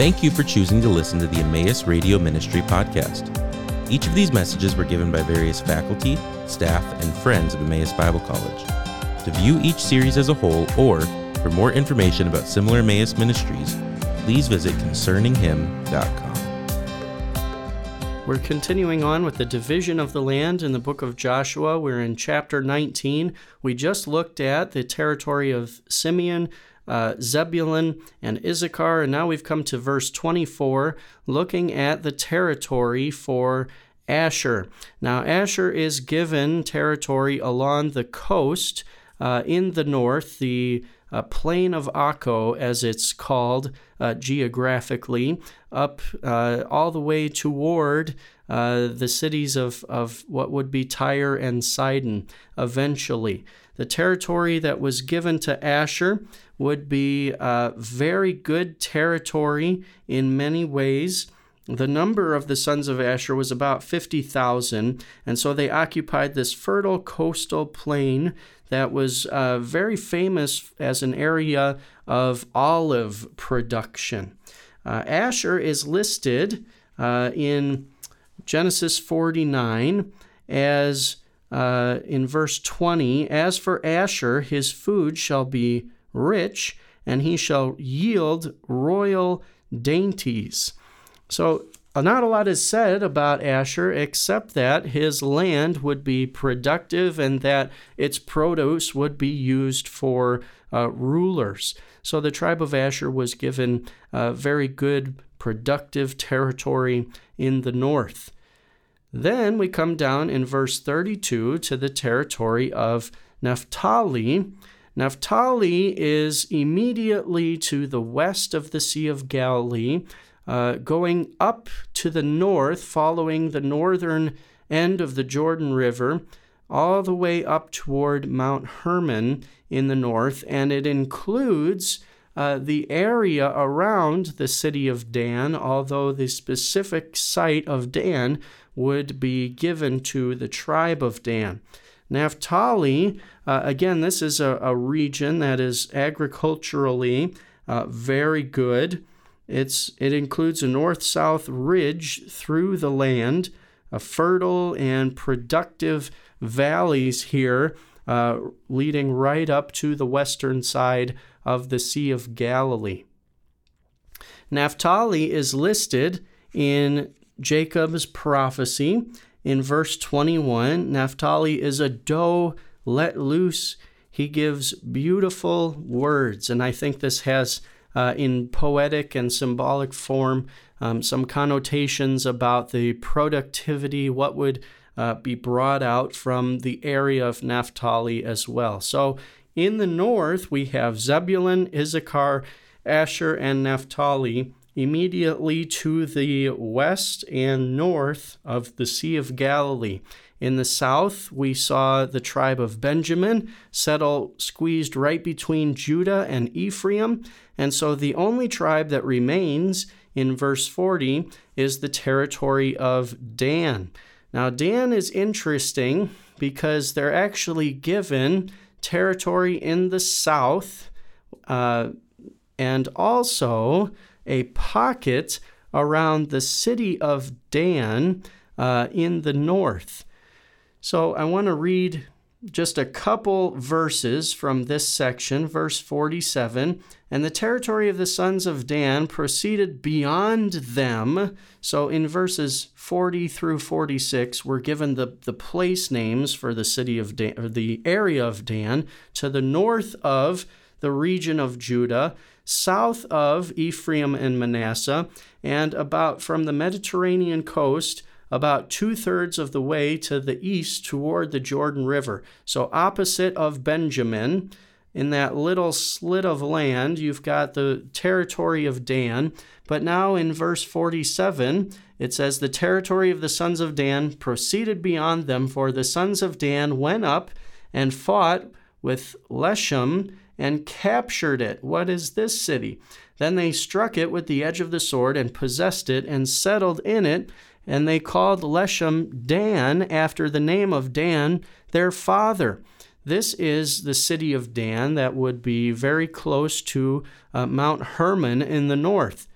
Thank you for choosing to listen to the Emmaus Radio Ministry podcast. Each of these messages were given by various faculty, staff, and friends of Emmaus Bible College. To view each series as a whole or for more information about similar Emmaus ministries, please visit concerninghim.com. We're continuing on with the division of the land in the book of Joshua. We're in chapter 19. We just looked at the territory of Simeon, uh, Zebulun, and Issachar, and now we've come to verse 24, looking at the territory for Asher. Now, Asher is given territory along the coast uh, in the north, the uh, plain of Akko, as it's called uh, geographically, up uh, all the way toward uh, the cities of, of what would be Tyre and Sidon eventually. The territory that was given to Asher would be uh, very good territory in many ways. The number of the sons of Asher was about 50,000, and so they occupied this fertile coastal plain that was uh, very famous as an area of olive production. Uh, Asher is listed uh, in Genesis 49 as uh, in verse 20 As for Asher, his food shall be rich, and he shall yield royal dainties. So uh, not a lot is said about Asher except that his land would be productive and that its produce would be used for uh, rulers. So the tribe of Asher was given uh, very good, productive territory in the north. Then we come down in verse 32 to the territory of Naphtali. Naphtali is immediately to the west of the Sea of Galilee uh, going up to the north, following the northern end of the Jordan River, all the way up toward Mount Hermon in the north, and it includes uh, the area around the city of Dan, although the specific site of Dan would be given to the tribe of Dan. Naphtali, uh, again, this is a, a, region that is agriculturally uh, very good. It's, it includes a north south ridge through the land, a fertile and productive valleys here, uh, leading right up to the western side of the Sea of Galilee. Naphtali is listed in Jacob's prophecy in verse 21. Naphtali is a doe let loose. He gives beautiful words, and I think this has uh, in poetic and symbolic form, um, some connotations about the productivity, what would uh, be brought out from the area of Naphtali as well. So in the north, we have Zebulun, Issachar, Asher, and Naphtali immediately to the west and north of the Sea of Galilee. In the south, we saw the tribe of Benjamin settle squeezed right between Judah and Ephraim. And so the only tribe that remains in verse 40 is the territory of Dan. Now, Dan is interesting because they're actually given territory in the south uh, and also a pocket around the city of Dan uh, in the north. So I want to read just a couple verses from this section, verse 47. And the territory of the sons of Dan proceeded beyond them. So in verses 40 through 46, we're given the, the place names for the city of Dan, or the area of Dan, to the north of the region of Judah, south of Ephraim and Manasseh, and about from the Mediterranean coast about two thirds of the way to the east toward the Jordan River. So, opposite of Benjamin, in that little slit of land, you've got the territory of Dan. But now in verse 47, it says, The territory of the sons of Dan proceeded beyond them, for the sons of Dan went up and fought with Leshem and captured it. What is this city? Then they struck it with the edge of the sword and possessed it and settled in it and they called Leshem Dan after the name of Dan, their father. This is the city of Dan that would be very close to uh, Mount Hermon in the north.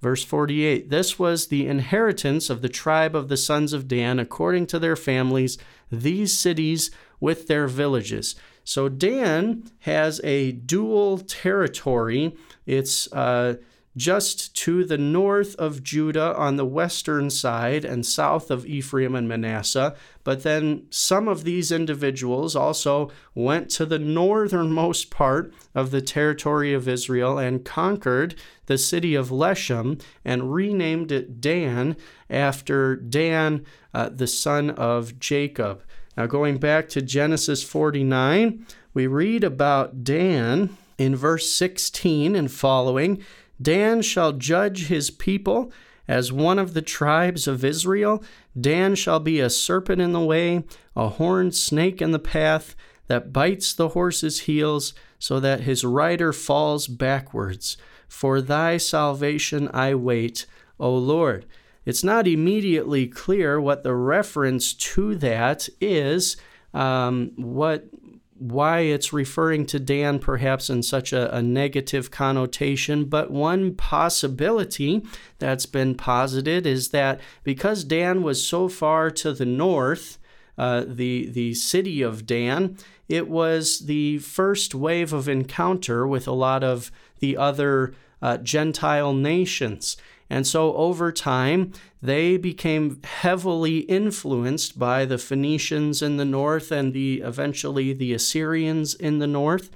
Verse 48 This was the inheritance of the tribe of the sons of Dan according to their families, these cities with their villages. So Dan has a dual territory. It's uh, just to the north of Judah on the western side and south of Ephraim and Manasseh. But then some of these individuals also went to the northernmost part of the territory of Israel and conquered the city of Leshem and renamed it Dan after Dan, uh, the son of Jacob. Now, going back to Genesis 49, we read about Dan in verse 16 and following. Dan shall judge his people as one of the tribes of Israel. Dan shall be a serpent in the way, a horned snake in the path that bites the horse's heels, so that his rider falls backwards. For thy salvation I wait, O Lord. It's not immediately clear what the reference to that is, um, what why it's referring to Dan perhaps in such a, a, negative connotation, but one possibility that's been posited is that because Dan was so far to the north, uh, the, the city of Dan, it was the first wave of encounter with a lot of the other uh, Gentile nations. And so over time, they became heavily influenced by the Phoenicians in the north and the eventually the Assyrians in the north,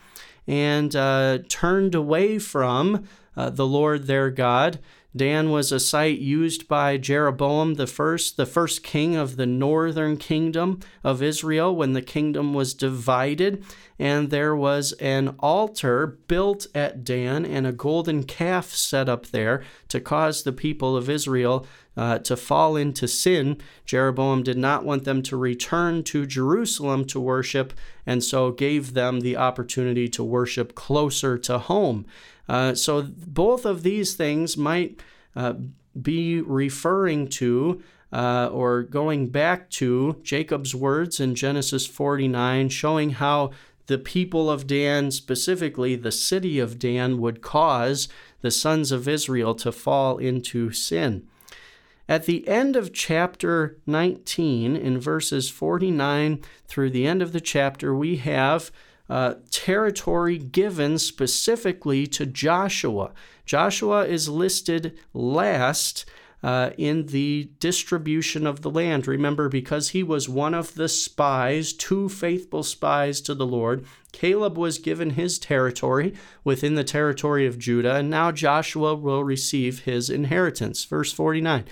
and uh, turned away from uh, the Lord their God. Dan was a site used by Jeroboam first, the first king of the northern kingdom of Israel when the kingdom was divided. And there was an altar built at Dan and a golden calf set up there to cause the people of Israel uh, to fall into sin. Jeroboam did not want them to return to Jerusalem to worship, and so gave them the opportunity to worship closer to home. Uh, so both of these things might uh, be referring to uh, or going back to Jacob's words in Genesis 49, showing how the people of Dan, specifically the city of Dan, would cause the sons of Israel to fall into sin. At the end of chapter 19, in verses 49 through the end of the chapter, we have uh, territory given specifically to Joshua. Joshua is listed last uh, in the distribution of the land. Remember, because he was one of the spies, two faithful spies to the Lord, Caleb was given his territory within the territory of Judah, and now Joshua will receive his inheritance. Verse 49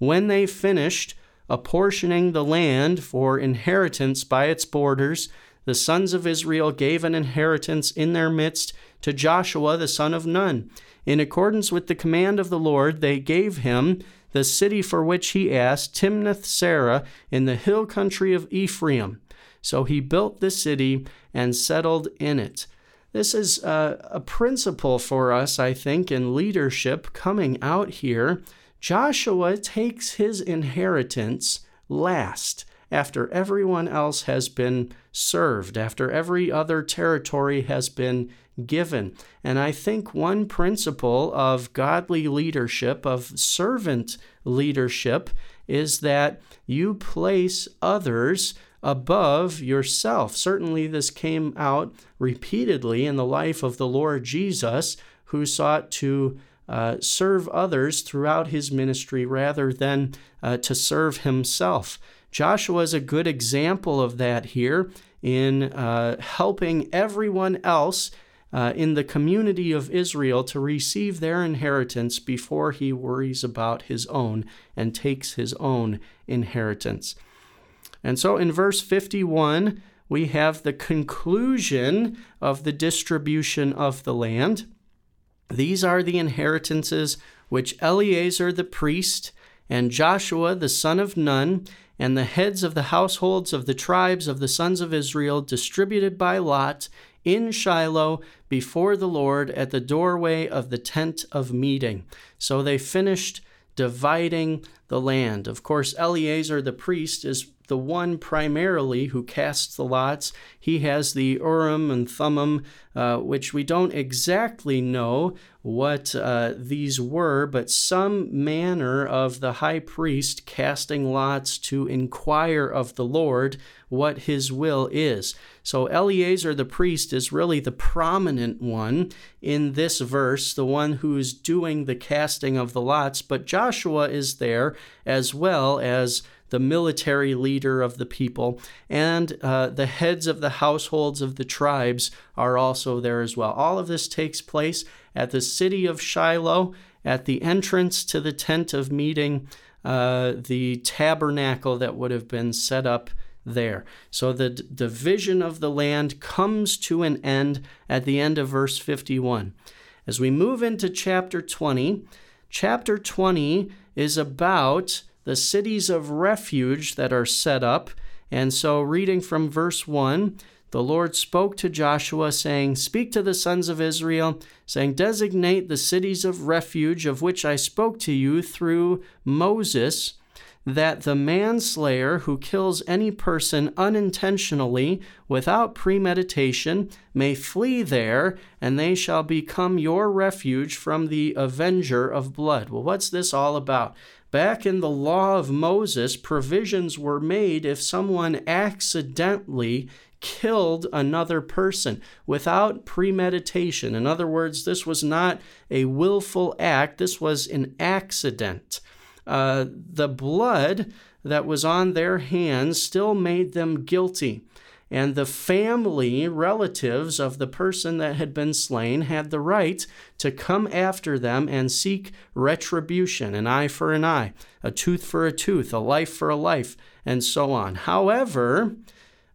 When they finished apportioning the land for inheritance by its borders, the sons of Israel gave an inheritance in their midst to Joshua the son of Nun. In accordance with the command of the Lord, they gave him the city for which he asked, Timnath Serah, in the hill country of Ephraim. So he built the city and settled in it. This is a, a principle for us, I think, in leadership coming out here. Joshua takes his inheritance last after everyone else has been served, after every other territory has been given. And I think one principle of godly leadership, of servant leadership, is that you place others above yourself. Certainly, this came out repeatedly in the life of the Lord Jesus, who sought to uh, serve others throughout his ministry rather than uh, to serve himself. Joshua is a good example of that here in uh, helping everyone else uh, in the community of Israel to receive their inheritance before he worries about his own and takes his own inheritance. And so in verse 51, we have the conclusion of the distribution of the land. These are the inheritances which Eleazar the priest and Joshua the son of Nun and the heads of the households of the tribes of the sons of Israel distributed by lot in Shiloh before the Lord at the doorway of the tent of meeting. So they finished dividing the land. Of course, Eleazar the priest is the one primarily who casts the lots. He has the Urim and Thummim, uh, which we don't exactly know what uh, these were, but some manner of the high priest casting lots to inquire of the Lord what his will is. So Eleazar the priest is really the prominent one in this verse, the one who's doing the casting of the lots, but Joshua is there as well as the military leader of the people, and uh, the heads of the households of the tribes are also there as well. All of this takes place at the city of Shiloh, at the entrance to the tent of meeting, uh, the tabernacle that would have been set up there. So the d- division of the land comes to an end at the end of verse 51. As we move into chapter 20, chapter 20 is about the cities of refuge that are set up. And so, reading from verse 1, the Lord spoke to Joshua, saying, Speak to the sons of Israel, saying, Designate the cities of refuge of which I spoke to you through Moses that the manslayer who kills any person unintentionally without premeditation may flee there, and they shall become your refuge from the avenger of blood. Well, what's this all about? Back in the law of Moses, provisions were made if someone accidentally killed another person without premeditation. In other words, this was not a willful act, this was an accident uh, the blood that was on their hands still made them guilty. And the family, relatives of the person that had been slain, had the right to come after them and seek retribution an eye for an eye, a tooth for a tooth, a life for a life, and so on. However,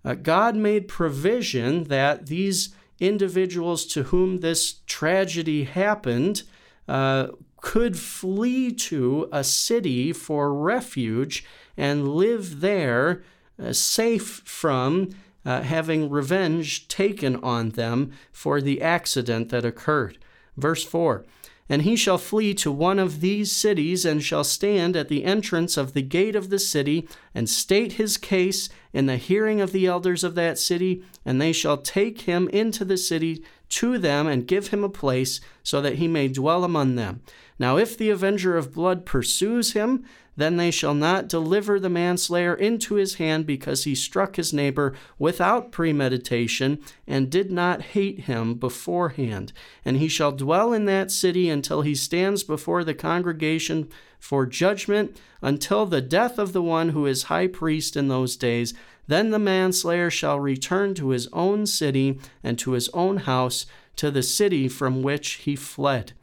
uh, God made provision that these individuals to whom this tragedy happened uh, could flee to a city for refuge and live there uh, safe from uh, having revenge taken on them for the accident that occurred. Verse 4 And he shall flee to one of these cities, and shall stand at the entrance of the gate of the city, and state his case in the hearing of the elders of that city, and they shall take him into the city to them, and give him a place, so that he may dwell among them. Now, if the avenger of blood pursues him, then they shall not deliver the manslayer into his hand because he struck his neighbor without premeditation and did not hate him beforehand. And he shall dwell in that city until he stands before the congregation for judgment, until the death of the one who is high priest in those days. Then the manslayer shall return to his own city and to his own house, to the city from which he fled.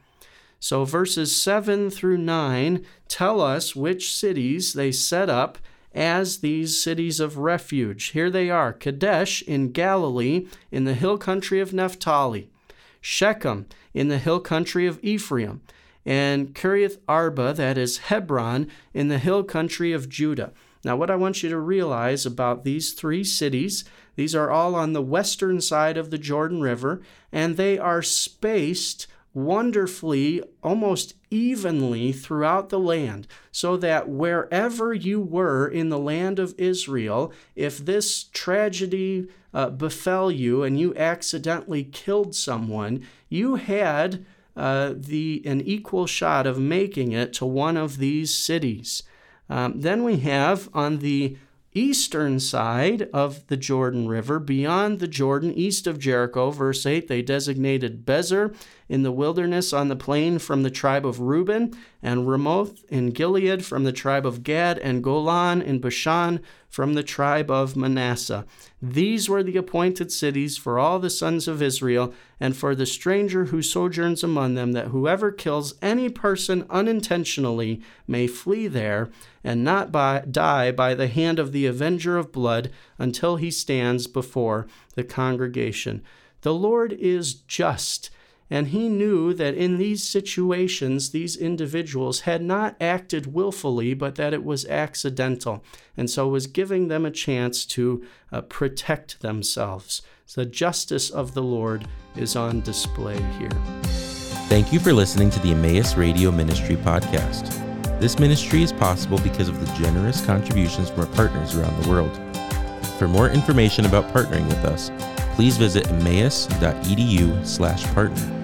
So verses 7 through 9 tell us which cities they set up as these cities of refuge. Here they are Kadesh in Galilee, in the hill country of Naphtali, Shechem in the hill country of Ephraim, and Kiriath Arba, that is Hebron, in the hill country of Judah. Now, what I want you to realize about these three cities, these are all on the western side of the Jordan River, and they are spaced wonderfully, almost evenly throughout the land, so that wherever you were in the land of Israel, if this tragedy uh, befell you and you accidentally killed someone, you had uh, the an equal shot of making it to one of these cities. Um, then we have on the eastern side of the Jordan River, beyond the Jordan, east of Jericho. Verse 8, they designated Bezer in the wilderness on the plain from the tribe of Reuben, and Ramoth in Gilead from the tribe of Gad, and Golan in Bashan from the tribe of Manasseh. These were the appointed cities for all the sons of Israel, and for the stranger who sojourns among them, that whoever kills any person unintentionally may flee there and not by, die by the hand of the avenger of blood until he stands before the congregation. The Lord is just, and he knew that in these situations, these individuals had not acted willfully, but that it was accidental, and so was giving them a chance to uh, protect themselves. So the justice of the Lord is on display here. Thank you for listening to the Emmaus Radio Ministry podcast. This ministry is possible because of the generous contributions from our partners around the world. For more information about partnering with us, please visit emmaus.edu/partner.